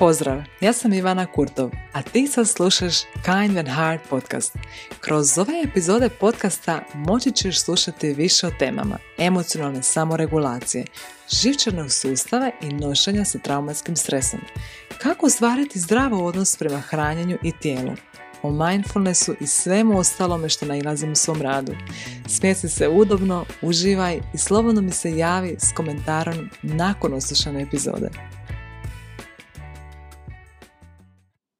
Pozdrav, ja sam Ivana Kurtov, a ti sad slušaš Kind and Hard podcast. Kroz ove epizode podcasta moći ćeš slušati više o temama emocionalne samoregulacije, živčanog sustava i nošenja sa traumatskim stresom. Kako ostvariti zdravo odnos prema hranjenju i tijelu, o mindfulnessu i svemu ostalome što nailazim u svom radu. Smjesi se udobno, uživaj i slobodno mi se javi s komentarom nakon oslušane epizode.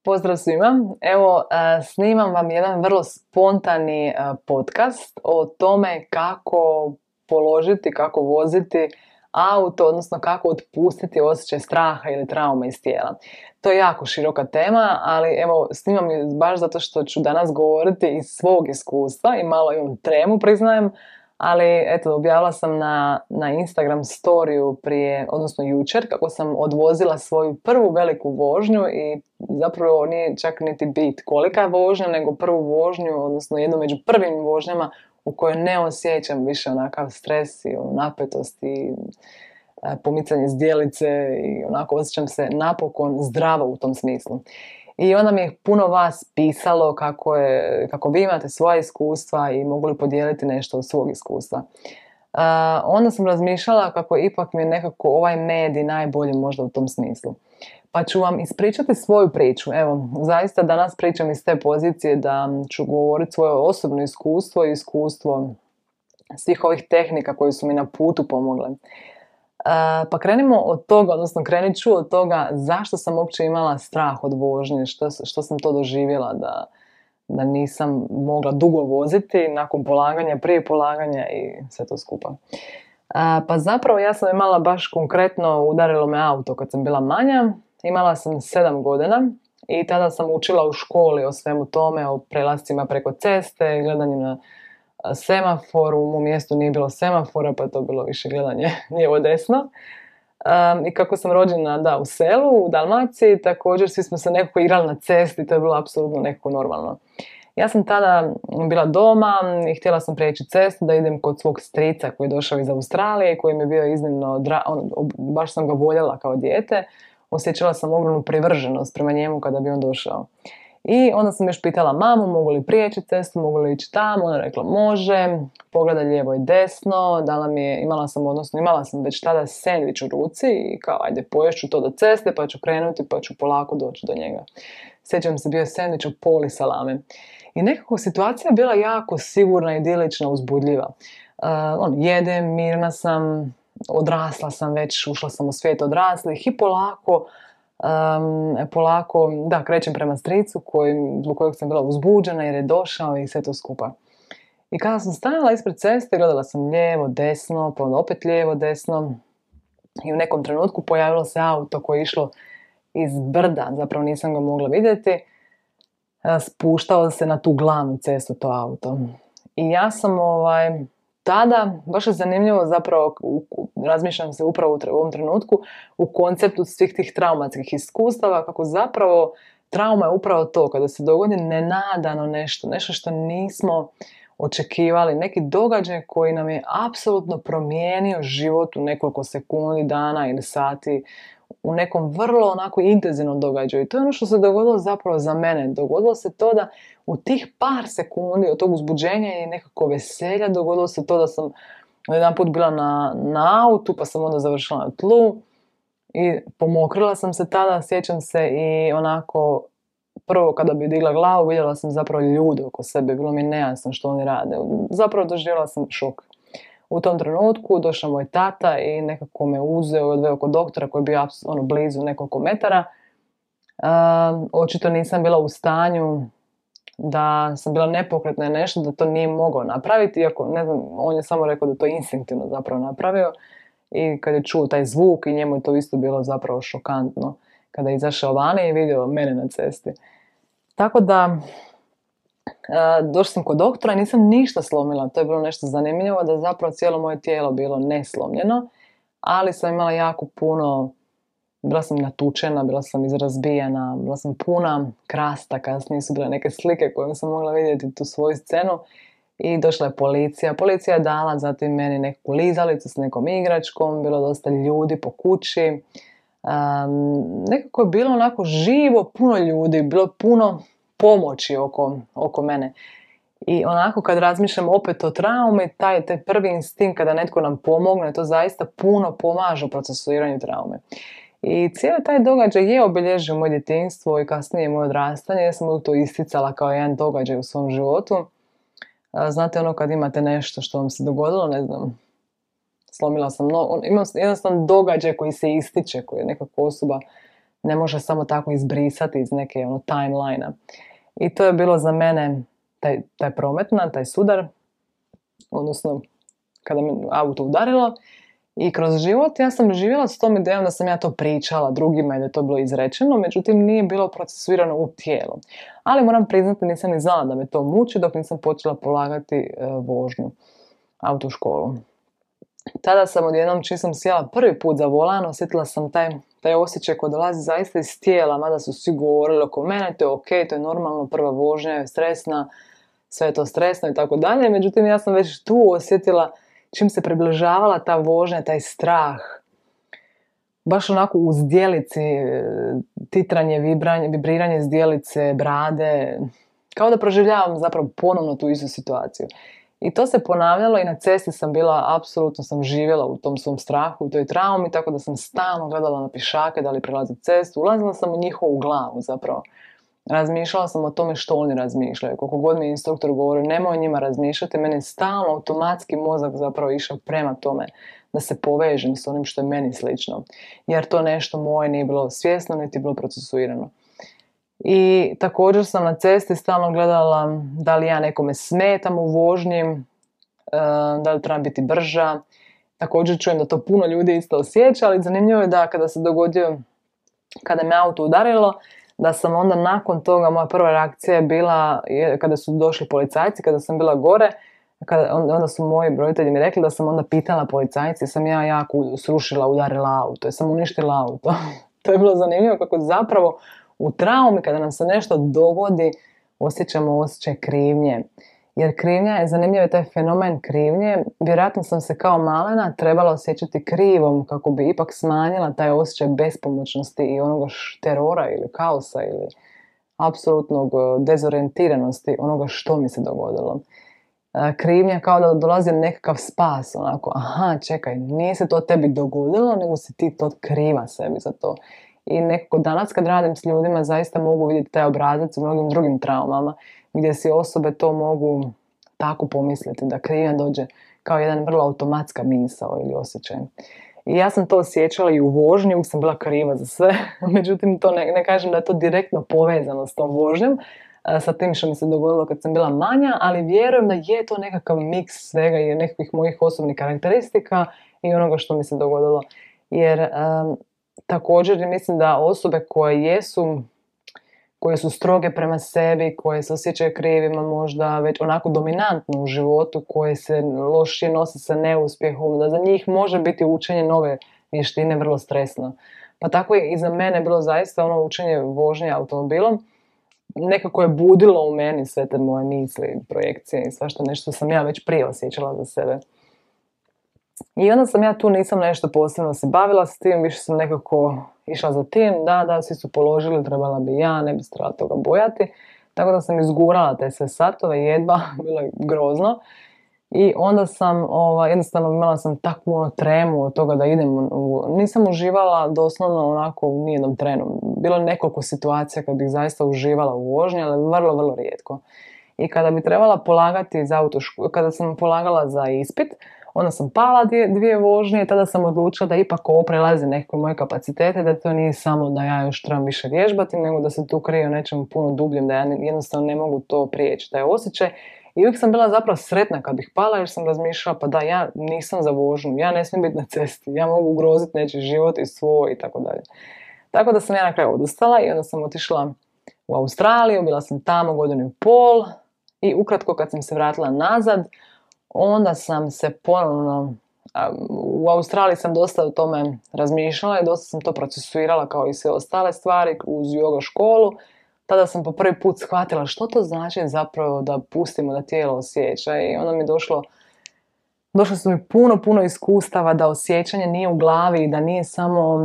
Pozdrav svima. Evo, e, snimam vam jedan vrlo spontani e, podcast o tome kako položiti, kako voziti auto, odnosno kako otpustiti osjećaj straha ili traume iz tijela. To je jako široka tema, ali evo, snimam baš zato što ću danas govoriti iz svog iskustva i malo imam tremu, priznajem, ali eto, objavila sam na, na Instagram storiju prije, odnosno jučer, kako sam odvozila svoju prvu veliku vožnju i zapravo nije čak niti bit kolika je vožnja, nego prvu vožnju, odnosno jednu među prvim vožnjama u kojoj ne osjećam više onakav stres i napetost i e, pomicanje zdjelice i onako osjećam se napokon zdravo u tom smislu. I onda mi je puno vas pisalo kako, je, kako vi imate svoja iskustva i mogu li podijeliti nešto od svog iskustva. Uh, onda sam razmišljala kako ipak mi je nekako ovaj medij najbolji možda u tom smislu. Pa ću vam ispričati svoju priču. Evo, zaista danas pričam iz te pozicije da ću govoriti svoje osobno iskustvo i iskustvo svih ovih tehnika koji su mi na putu pomogle. Pa krenimo od toga, odnosno krenit ću od toga zašto sam uopće imala strah od vožnje, što, što sam to doživjela da, da nisam mogla dugo voziti nakon polaganja, prije polaganja i sve to skupa. Pa zapravo ja sam imala baš konkretno, udarilo me auto kad sam bila manja, imala sam sedam godina i tada sam učila u školi o svemu tome, o prelascima preko ceste, gledanju na semafor, u mom mjestu nije bilo semafora pa to bilo više gledanje lijevo desno. I kako sam rođena da, u selu, u Dalmaciji, također svi smo se nekako igrali na cesti, to je bilo apsolutno nekako normalno. Ja sam tada bila doma i htjela sam preći cestu da idem kod svog strica koji je došao iz Australije, koji mi je bio iznimno, dra... on, baš sam ga voljela kao dijete, osjećala sam ogromnu privrženost prema njemu kada bi on došao. I onda sam još pitala mamu mogu li prijeći cestu, mogu li ići tamo, ona rekla može, pogledaj lijevo i desno, dala mi je, imala sam, odnosno imala sam već tada sandvič u ruci i kao ajde poješću to do ceste pa ću krenuti pa ću polako doći do njega. Sjećam se bio sandvič u poli salame. I nekako situacija bila jako sigurna, idilična, uzbudljiva. Uh, on, jedem, mirna sam, odrasla sam već, ušla sam u svijet odraslih i polako um, polako, da, krećem prema stricu koji, zbog kojeg sam bila uzbuđena jer je došao i sve to skupa. I kada sam stajala ispred ceste, gledala sam lijevo, desno, pa onda opet lijevo, desno. I u nekom trenutku pojavilo se auto koje je išlo iz brda, zapravo nisam ga mogla vidjeti. Spuštao se na tu glavnu cestu to auto. I ja sam ovaj, tada, baš je zanimljivo zapravo, razmišljam se upravo u ovom trenutku, u konceptu svih tih traumatskih iskustava, kako zapravo trauma je upravo to, kada se dogodi nenadano nešto, nešto što nismo očekivali, neki događaj koji nam je apsolutno promijenio život u nekoliko sekundi, dana ili sati, u nekom vrlo onako intenzivnom događaju. I to je ono što se dogodilo zapravo za mene. Dogodilo se to da u tih par sekundi od tog uzbuđenja i nekako veselja dogodilo se to da sam jedan put bila na, na autu pa sam onda završila na tlu i pomokrila sam se tada, sjećam se i onako prvo kada bi digla glavu vidjela sam zapravo ljude oko sebe, bilo mi nejasno što oni rade. Zapravo doživjela sam šok. U tom trenutku došao moj tata i nekako me uzeo i odveo kod doktora koji je bio ono, blizu nekoliko metara. očito nisam bila u stanju da sam bila nepokretna i nešto, da to nije mogao napraviti, iako ne znam, on je samo rekao da to instinktivno zapravo napravio i kad je čuo taj zvuk i njemu je to isto bilo zapravo šokantno kada je izašao vani i vidio mene na cesti. Tako da, došla sam kod doktora nisam ništa slomila. To je bilo nešto zanimljivo da zapravo cijelo moje tijelo bilo neslomljeno, ali sam imala jako puno bila sam natučena, bila sam izrazbijena, bila sam puna krasta, kasnije su bile neke slike koje sam mogla vidjeti tu svoju scenu i došla je policija. Policija je dala zatim meni neku lizalicu s nekom igračkom, bilo dosta ljudi po kući. nekako je bilo onako živo, puno ljudi, bilo puno pomoći oko, oko mene. I onako kad razmišljam opet o traumi, taj, taj prvi instinkt kada netko nam pomogne, to zaista puno pomaže u procesuiranju traume. I cijeli taj događaj je obilježio moje djetinstvo i kasnije moje odrastanje. Ja sam to isticala kao jedan događaj u svom životu. Znate ono kad imate nešto što vam se dogodilo, ne znam, slomila sam no, imam jednostavno događaj koji se ističe, koji je nekako osoba ne može samo tako izbrisati iz neke ono, timeline I to je bilo za mene taj, taj prometna, taj sudar, odnosno kada me auto udarilo i kroz život ja sam živjela s tom idejom da sam ja to pričala drugima i da je to bilo izrečeno, međutim nije bilo procesuirano u tijelu. Ali moram priznati nisam ni znala da me to muči dok nisam počela polagati e, vožnju autoškolu. Tada sam odjednom čim sam sjela prvi put za volan, osjetila sam taj, taj osjećaj koji dolazi zaista iz tijela, mada su svi govorili oko mene, to je ok, to je normalno, prva vožnja je stresna, sve je to stresno i tako dalje. Međutim, ja sam već tu osjetila čim se približavala ta vožnja, taj strah, baš onako u zdjelici, titranje, vibranje, vibriranje zdjelice, brade, kao da proživljavam zapravo ponovno tu istu situaciju. I to se ponavljalo i na cesti sam bila, apsolutno sam živjela u tom svom strahu, u toj traumi, tako da sam stalno gledala na pišake da li prelaze cestu, ulazila sam u njihovu glavu zapravo razmišljala sam o tome što oni razmišljaju. Koliko god mi instruktor govori nemoj o njima razmišljati, meni stalno automatski mozak zapravo išao prema tome da se povežem s onim što je meni slično. Jer to nešto moje nije bilo svjesno niti bilo procesuirano. I također sam na cesti stalno gledala da li ja nekome smetam u vožnji, e, da li trebam biti brža. Također čujem da to puno ljudi isto osjeća, ali zanimljivo je da kada se dogodio, kada me auto udarilo, da sam onda nakon toga, moja prva reakcija je bila, kada su došli policajci, kada sam bila gore, kada, onda su moji roditelji mi rekli da sam onda pitala policajci, sam ja jako srušila, udarila auto, sam uništila auto. to je bilo zanimljivo kako zapravo u traumi kada nam se nešto dogodi osjećamo osjećaj krivnje. Jer krivnja je zanimljiv taj fenomen krivnje. Vjerojatno sam se kao malena trebala osjećati krivom kako bi ipak smanjila taj osjećaj bespomoćnosti i onoga terora ili kaosa ili apsolutnog e, dezorientiranosti onoga što mi se dogodilo. E, krivnja kao da dolazi nekakav spas, onako, aha, čekaj, nije se to tebi dogodilo, nego si ti to kriva sebi za to. I nekako danas kad radim s ljudima zaista mogu vidjeti taj obrazac u mnogim drugim traumama gdje si osobe to mogu tako pomisliti, da krivnja dođe kao jedan vrlo automatska misao ili osjećaj. I ja sam to osjećala i u vožnji, uvijek sam bila kriva za sve, međutim to ne, ne kažem da je to direktno povezano s tom vožnjom, sa tim što mi se dogodilo kad sam bila manja, ali vjerujem da je to nekakav miks svega i nekakvih mojih osobnih karakteristika i onoga što mi se dogodilo. Jer um, također mislim da osobe koje jesu koje su stroge prema sebi, koje se osjećaju krivima možda već onako dominantno u životu, koje se lošije nose sa neuspjehom, da za njih može biti učenje nove vještine vrlo stresno. Pa tako i za mene bilo zaista ono učenje vožnje automobilom. Nekako je budilo u meni sve te moje misli, projekcije i svašta nešto sam ja već prije osjećala za sebe. I onda sam ja tu nisam nešto posebno se bavila s tim, više sam nekako išla za tim, da, da, svi su položili, trebala bi ja, ne bi se trebala toga bojati. Tako da sam izgurala te sve satove, jedva, bilo je grozno. I onda sam, ovaj, jednostavno imala sam takvu ono tremu od toga da idem, u, nisam uživala doslovno onako u nijednom trenu. Bilo je nekoliko situacija kad bih zaista uživala u vožnji, ali vrlo, vrlo rijetko. I kada bi trebala polagati za autošku, kada sam polagala za ispit, Onda sam pala dvije, dvije vožnje i tada sam odlučila da ipak ovo prelazi nekakve moje kapacitete, da to nije samo da ja još trebam više vježbati, nego da se tu krije u nečem puno dubljem, da ja jednostavno ne mogu to prijeći, taj osjećaj. I uvijek sam bila zapravo sretna kad bih pala jer sam razmišljala pa da ja nisam za vožnju, ja ne smijem biti na cesti, ja mogu ugroziti nečiji život i svoj i tako dalje. Tako da sam ja na kraju odustala i onda sam otišla u Australiju, bila sam tamo godinu i pol i ukratko kad sam se vratila nazad, onda sam se ponovno, u Australiji sam dosta o tome razmišljala i dosta sam to procesuirala kao i sve ostale stvari uz yoga školu. Tada sam po prvi put shvatila što to znači zapravo da pustimo da tijelo osjeća i onda mi došlo Došlo su mi puno, puno iskustava da osjećanje nije u glavi i da nije samo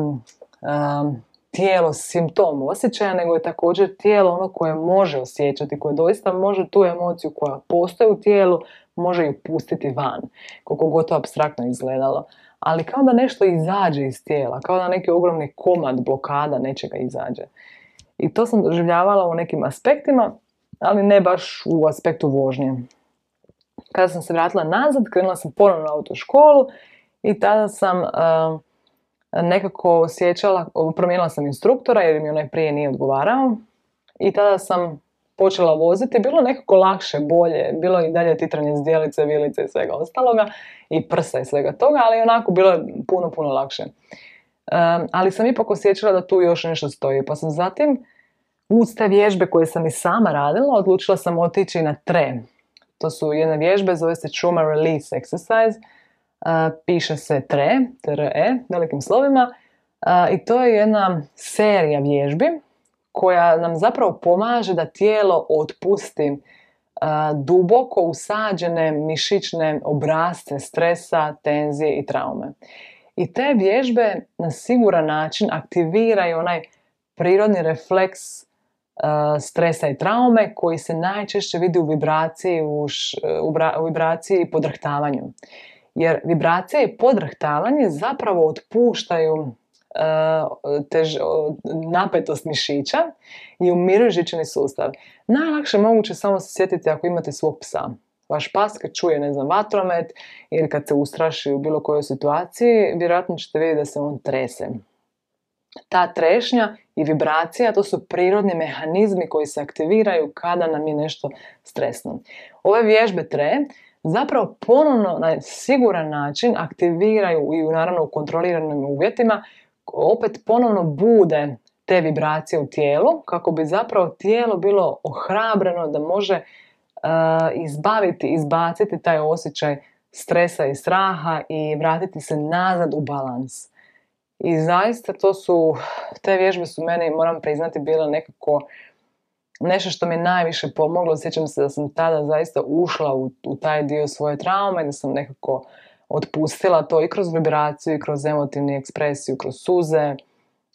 tijelo simptom osjećaja, nego je također tijelo ono koje može osjećati, koje doista može tu emociju koja postoji u tijelu, može ju pustiti van, koliko god to abstraktno izgledalo. Ali kao da nešto izađe iz tijela, kao da neki ogromni komad, blokada nečega izađe. I to sam doživljavala u nekim aspektima, ali ne baš u aspektu vožnje. Kada sam se vratila nazad, krenula sam ponovno na autoškolu i tada sam nekako osjećala, promijenila sam instruktora jer mi onaj prije nije odgovarao i tada sam počela voziti, bilo nekako lakše, bolje, bilo i dalje titranje zdjelice, vilice i svega ostaloga i prsa i svega toga, ali onako bilo je puno, puno lakše. ali sam ipak osjećala da tu još nešto stoji, pa sam zatim uz te vježbe koje sam i sama radila, odlučila sam otići na tre. To su jedne vježbe, zove se Trauma Release Exercise, piše se TRE, TRE, velikim slovima, i to je jedna serija vježbi koja nam zapravo pomaže da tijelo otpusti duboko usađene mišićne obrazce stresa, tenzije i traume. I te vježbe na siguran način aktiviraju onaj prirodni refleks stresa i traume koji se najčešće vidi u vibraciji, u, u vibraciji i podrhtavanju. Jer vibracije i podrhtavanje zapravo otpuštaju e, tež, napetost mišića i umiruju žičani sustav. Najlakše moguće samo se sjetiti ako imate svog psa. Vaš pas kad čuje, ne znam, vatromet ili kad se ustraši u bilo kojoj situaciji, vjerojatno ćete vidjeti da se on trese. Ta trešnja i vibracija, to su prirodni mehanizmi koji se aktiviraju kada nam je nešto stresno. Ove vježbe tre zapravo ponovno na siguran način aktiviraju i naravno u kontroliranim uvjetima opet ponovno bude te vibracije u tijelu kako bi zapravo tijelo bilo ohrabreno da može uh, izbaviti, izbaciti taj osjećaj stresa i straha i vratiti se nazad u balans. I zaista to su, te vježbe su meni, moram priznati, bile nekako nešto što mi najviše pomoglo, sjećam se da sam tada zaista ušla u, u taj dio svoje traume, da sam nekako otpustila to i kroz vibraciju, i kroz emotivnu ekspresiju, kroz suze.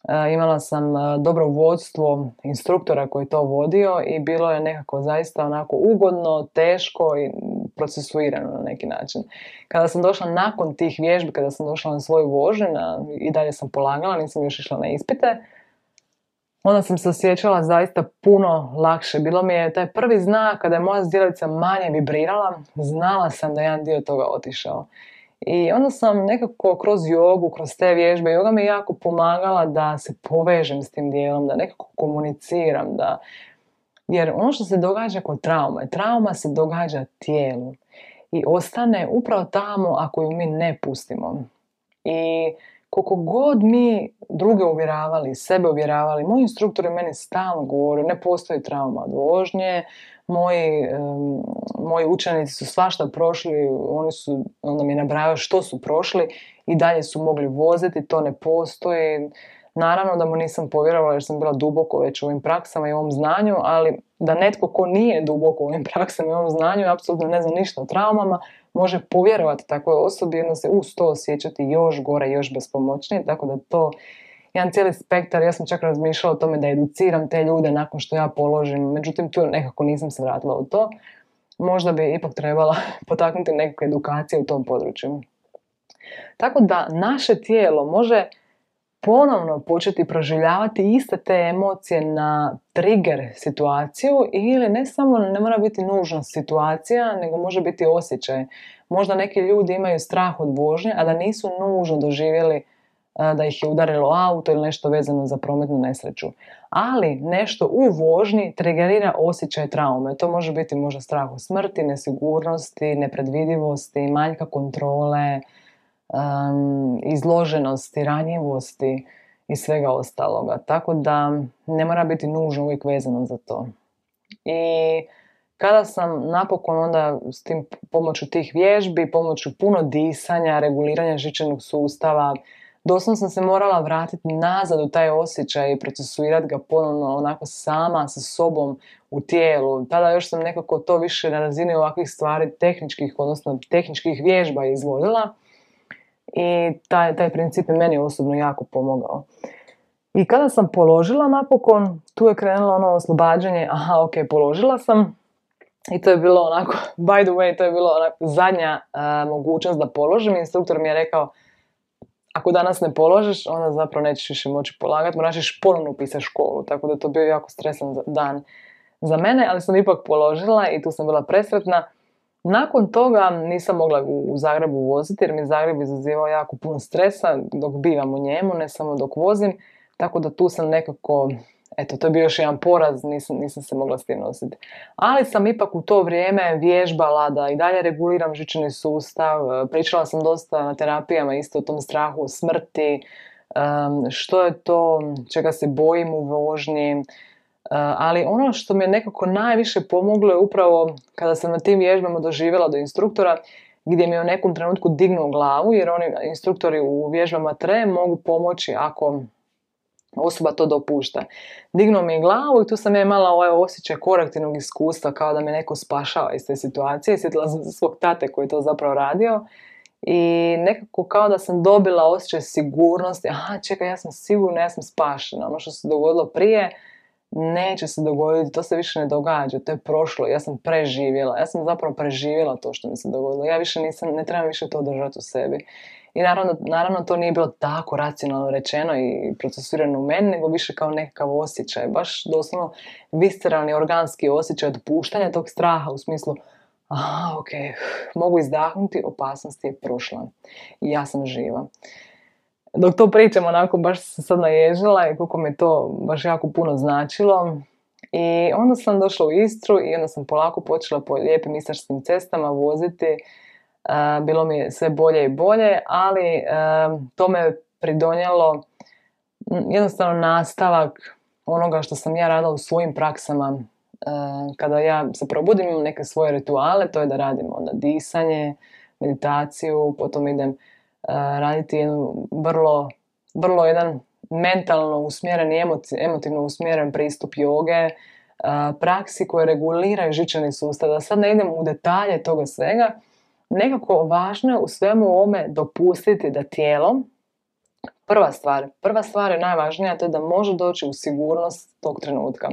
E, imala sam e, dobro vodstvo instruktora koji to vodio i bilo je nekako zaista onako ugodno, teško i procesuirano na neki način. Kada sam došla nakon tih vježbi, kada sam došla na svoju vožnju, i dalje sam polagala, nisam još išla na ispite, onda sam se osjećala zaista puno lakše. Bilo mi je taj prvi znak kada je moja zdjelica manje vibrirala, znala sam da je jedan dio toga otišao. I onda sam nekako kroz jogu, kroz te vježbe, joga mi je jako pomagala da se povežem s tim dijelom, da nekako komuniciram, da... Jer ono što se događa kod traume, trauma se događa tijelu i ostane upravo tamo ako ju mi ne pustimo. I koliko god mi druge uvjeravali, sebe uvjeravali, moji instruktori meni stalno govore, ne postoji trauma od vožnje, moji, moji učenici su svašta prošli, oni su, onda mi nabrajaju što su prošli i dalje su mogli voziti, to ne postoji. Naravno da mu nisam povjerovala jer sam bila duboko već u ovim praksama i ovom znanju, ali da netko ko nije duboko u ovim praksama i ovom znanju apsolutno ne zna ništa o traumama, može povjerovati takvoj osobi i onda se uz to osjećati još gore, još bespomoćnije, tako da to jedan cijeli spektar, ja sam čak razmišljala o tome da educiram te ljude nakon što ja položim, međutim tu nekako nisam se vratila u to. Možda bi ipak trebala potaknuti nekakve edukacije u tom području. Tako da naše tijelo može ponovno početi proživljavati iste te emocije na trigger situaciju ili ne samo, ne mora biti nužna situacija, nego može biti osjećaj. Možda neki ljudi imaju strah od vožnje, a da nisu nužno doživjeli da ih je udarilo auto ili nešto vezano za prometnu nesreću. Ali nešto u vožnji triggerira osjećaj traume. To može biti možda strah od smrti, nesigurnosti, nepredvidivosti, manjka kontrole, um, izloženosti, ranjivosti i svega ostaloga. Tako da ne mora biti nužno uvijek vezano za to. I kada sam napokon onda s tim pomoću tih vježbi, pomoću puno disanja, reguliranja žičanog sustava, doslovno sam se morala vratiti nazad u taj osjećaj i procesuirati ga ponovno onako sama sa sobom u tijelu. Tada još sam nekako to više na razini ovakvih stvari tehničkih, odnosno tehničkih vježba izvodila i taj, taj princip je meni osobno jako pomogao. I kada sam položila napokon, tu je krenulo ono oslobađanje, aha, ok, položila sam. I to je bilo onako, by the way, to je bilo onako zadnja mogućnost da položim. Instruktor mi je rekao, ako danas ne položiš, onda zapravo nećeš više moći polagati, moraš još ponovno upisati školu, tako da to bio jako stresan dan za mene, ali sam ipak položila i tu sam bila presretna. Nakon toga nisam mogla u Zagrebu voziti jer mi Zagreb izazivao jako puno stresa dok bivam u njemu, ne samo dok vozim, tako da tu sam nekako, eto, to je bio još jedan poraz, nisam, nisam se mogla s tim nositi. Ali sam ipak u to vrijeme vježbala da i dalje reguliram žičani sustav, pričala sam dosta na terapijama isto o tom strahu smrti, što je to čega se bojim u vožnji, ali ono što mi je nekako najviše pomoglo je upravo kada sam na tim vježbama doživjela do instruktora gdje mi je u nekom trenutku dignuo glavu jer oni instruktori u vježbama tre mogu pomoći ako osoba to dopušta. Dignuo mi glavu i tu sam ja imala ovaj osjećaj korektivnog iskustva kao da me neko spašava iz te situacije. Sjetila sam svog tate koji je to zapravo radio i nekako kao da sam dobila osjećaj sigurnosti. Aha, čekaj, ja sam sigurna, ja sam spašena. Ono što se dogodilo prije, neće se dogoditi, to se više ne događa, to je prošlo, ja sam preživjela, ja sam zapravo preživjela to što mi se dogodilo, ja više nisam, ne trebam više to držati u sebi. I naravno, naravno to nije bilo tako racionalno rečeno i procesuirano u meni, nego više kao nekakav osjećaj, baš doslovno visceralni organski osjećaj otpuštanja tog straha u smislu aha, ok, mogu izdahnuti, opasnost je prošla i ja sam živa dok to pričam onako baš se sad naježila i koliko mi to baš jako puno značilo. I onda sam došla u Istru i onda sam polako počela po lijepim istarskim cestama voziti. bilo mi je sve bolje i bolje, ali to me pridonjelo jednostavno nastavak onoga što sam ja radila u svojim praksama. kada ja se probudim imam neke svoje rituale, to je da radim onda disanje, meditaciju, potom idem raditi jednu vrlo, vrlo jedan mentalno usmjeren i emotivno usmjeren pristup joge, praksi koje reguliraju žičani sustav. Da sad ne idem u detalje toga svega, nekako važno je u svemu ovome dopustiti da tijelo, prva stvar, prva stvar je najvažnija, to je da može doći u sigurnost tog trenutka.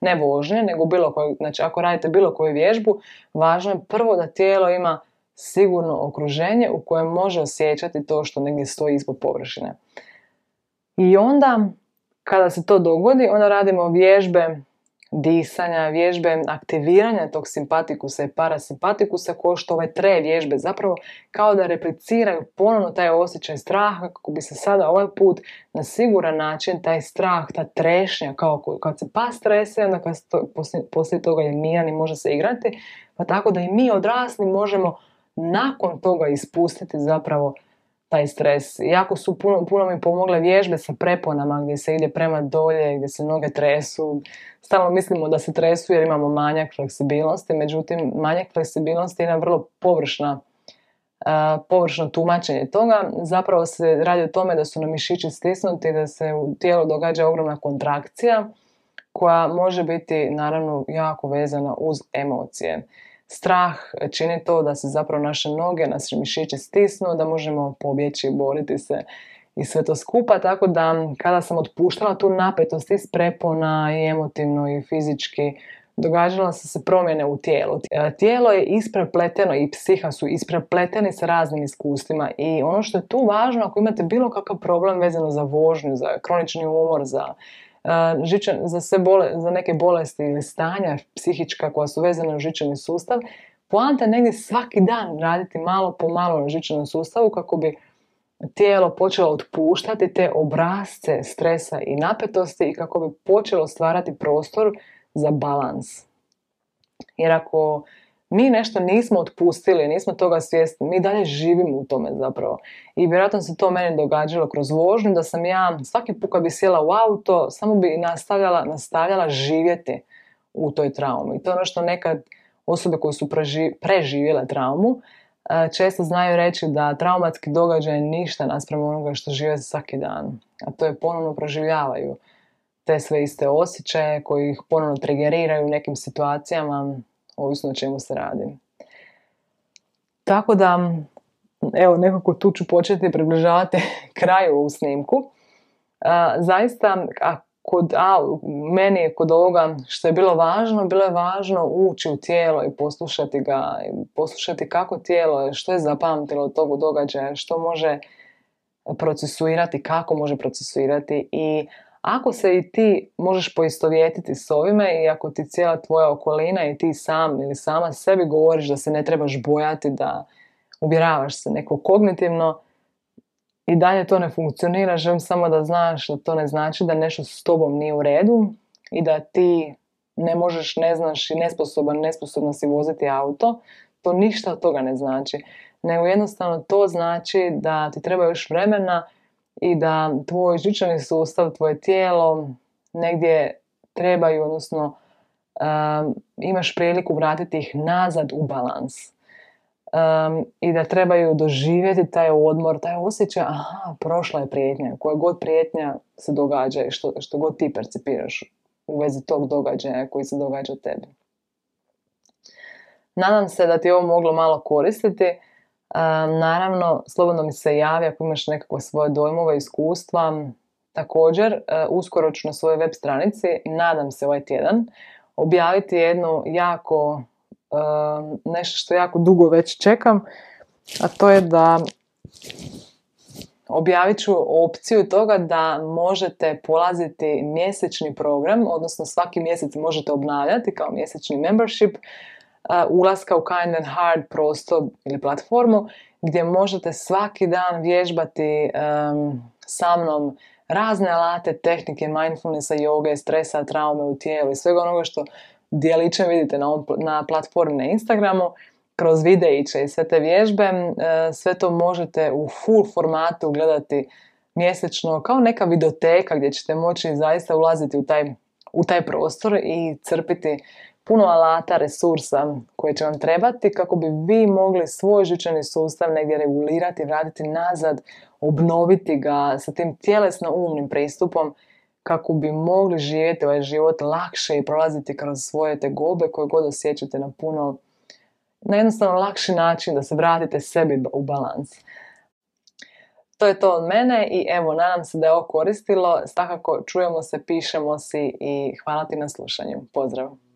Ne vožnje, nego bilo koju, znači ako radite bilo koju vježbu, važno je prvo da tijelo ima sigurno okruženje u kojem može osjećati to što negdje stoji ispod površine. I onda, kada se to dogodi, onda radimo vježbe disanja, vježbe aktiviranja tog simpatikusa i parasimpatikusa ko što ove tre vježbe zapravo kao da repliciraju ponovno taj osjećaj straha kako bi se sada ovaj put na siguran način taj strah, ta trešnja kao kad se pas strese onda kad poslije, poslije toga je miran i može se igrati pa tako da i mi odrasli možemo nakon toga ispustiti zapravo taj stres. Jako su puno, puno mi pomogle vježbe sa preponama gdje se ide prema dolje, gdje se noge tresu. Stalno mislimo da se tresu jer imamo manjak fleksibilnosti, međutim manjak fleksibilnosti je jedna vrlo površna površno tumačenje toga. Zapravo se radi o tome da su nam mišići stisnuti, da se u tijelu događa ogromna kontrakcija koja može biti naravno jako vezana uz emocije strah čini to da se zapravo naše noge, naše mišiće stisnu, da možemo pobjeći, boriti se i sve to skupa, tako da kada sam otpuštala tu napetost iz prepona i emotivno i fizički, događala su se promjene u tijelu. E, tijelo je isprepleteno i psiha su isprepleteni sa raznim iskustvima i ono što je tu važno, ako imate bilo kakav problem vezano za vožnju, za kronični umor, za žičan, za, sve bole, za neke bolesti ili stanja psihička koja su vezane u žičani sustav, poanta je negdje svaki dan raditi malo po malo na žičanom sustavu kako bi tijelo počelo otpuštati te obrazce stresa i napetosti i kako bi počelo stvarati prostor za balans. Jer ako mi nešto nismo otpustili, nismo toga svjesni, mi dalje živimo u tome zapravo. I vjerojatno se to meni događalo kroz vožnju, da sam ja svaki put kad bi sjela u auto, samo bi nastavljala, nastavljala živjeti u toj traumi. I to je ono što nekad osobe koje su preživjele traumu, e, često znaju reći da traumatski događaj ništa naspram onoga što žive svaki dan. A to je ponovno proživljavaju te sve iste osjećaje koji ih ponovno trigeriraju u nekim situacijama ovisno o čemu se radi. Tako da, evo, nekako tu ću početi približavati kraju ovu snimku. zaista, a kod, a, meni je kod ovoga što je bilo važno, bilo je važno ući u tijelo i poslušati ga, i poslušati kako tijelo je, što je zapamtilo od tog događaja, što može procesuirati, kako može procesuirati i ako se i ti možeš poistovjetiti s ovime i ako ti cijela tvoja okolina i ti sam ili sama sebi govoriš da se ne trebaš bojati, da uvjeravaš se neko kognitivno i dalje to ne funkcionira, želim samo da znaš da to ne znači da nešto s tobom nije u redu i da ti ne možeš, ne znaš i nesposoban, nesposobno si voziti auto, to ništa od toga ne znači. Nego jednostavno to znači da ti treba još vremena i da tvoj žučani sustav, tvoje tijelo negdje trebaju, odnosno um, imaš priliku vratiti ih nazad u balans. Um, I da trebaju doživjeti taj odmor, taj osjećaj, aha, prošla je prijetnja, koja god prijetnja se događa i što, što god ti percipiraš u vezi tog događaja koji se događa tebi. Nadam se da ti ovo moglo malo koristiti. Naravno, slobodno mi se javi ako imaš nekakve svoje dojmove, iskustva. Također, e, uskoro ću na svojoj web stranici, nadam se ovaj tjedan, objaviti jednu jako, nešto što jako dugo već čekam, a to je da objavit ću opciju toga da možete polaziti mjesečni program, odnosno svaki mjesec možete obnavljati kao mjesečni membership ulaska u Kind and Hard prostor ili platformu gdje možete svaki dan vježbati sa mnom razne alate, tehnike, mindfulnessa, yoga, stresa, traume u tijelu i svega onoga što dijeliće vidite na, na platformi na Instagramu kroz videiće i sve te vježbe. sve to možete u full formatu gledati mjesečno kao neka videoteka gdje ćete moći zaista ulaziti u taj, u taj prostor i crpiti puno alata, resursa koje će vam trebati kako bi vi mogli svoj žučani sustav negdje regulirati, vratiti nazad, obnoviti ga sa tim tjelesno-umnim pristupom kako bi mogli živjeti ovaj život lakše i prolaziti kroz svoje tegobe koje god osjećate na puno na jednostavno lakši način da se vratite sebi u balans. To je to od mene i evo, nadam se da je ovo koristilo. Stakako čujemo se, pišemo si i hvala ti na slušanju. Pozdrav!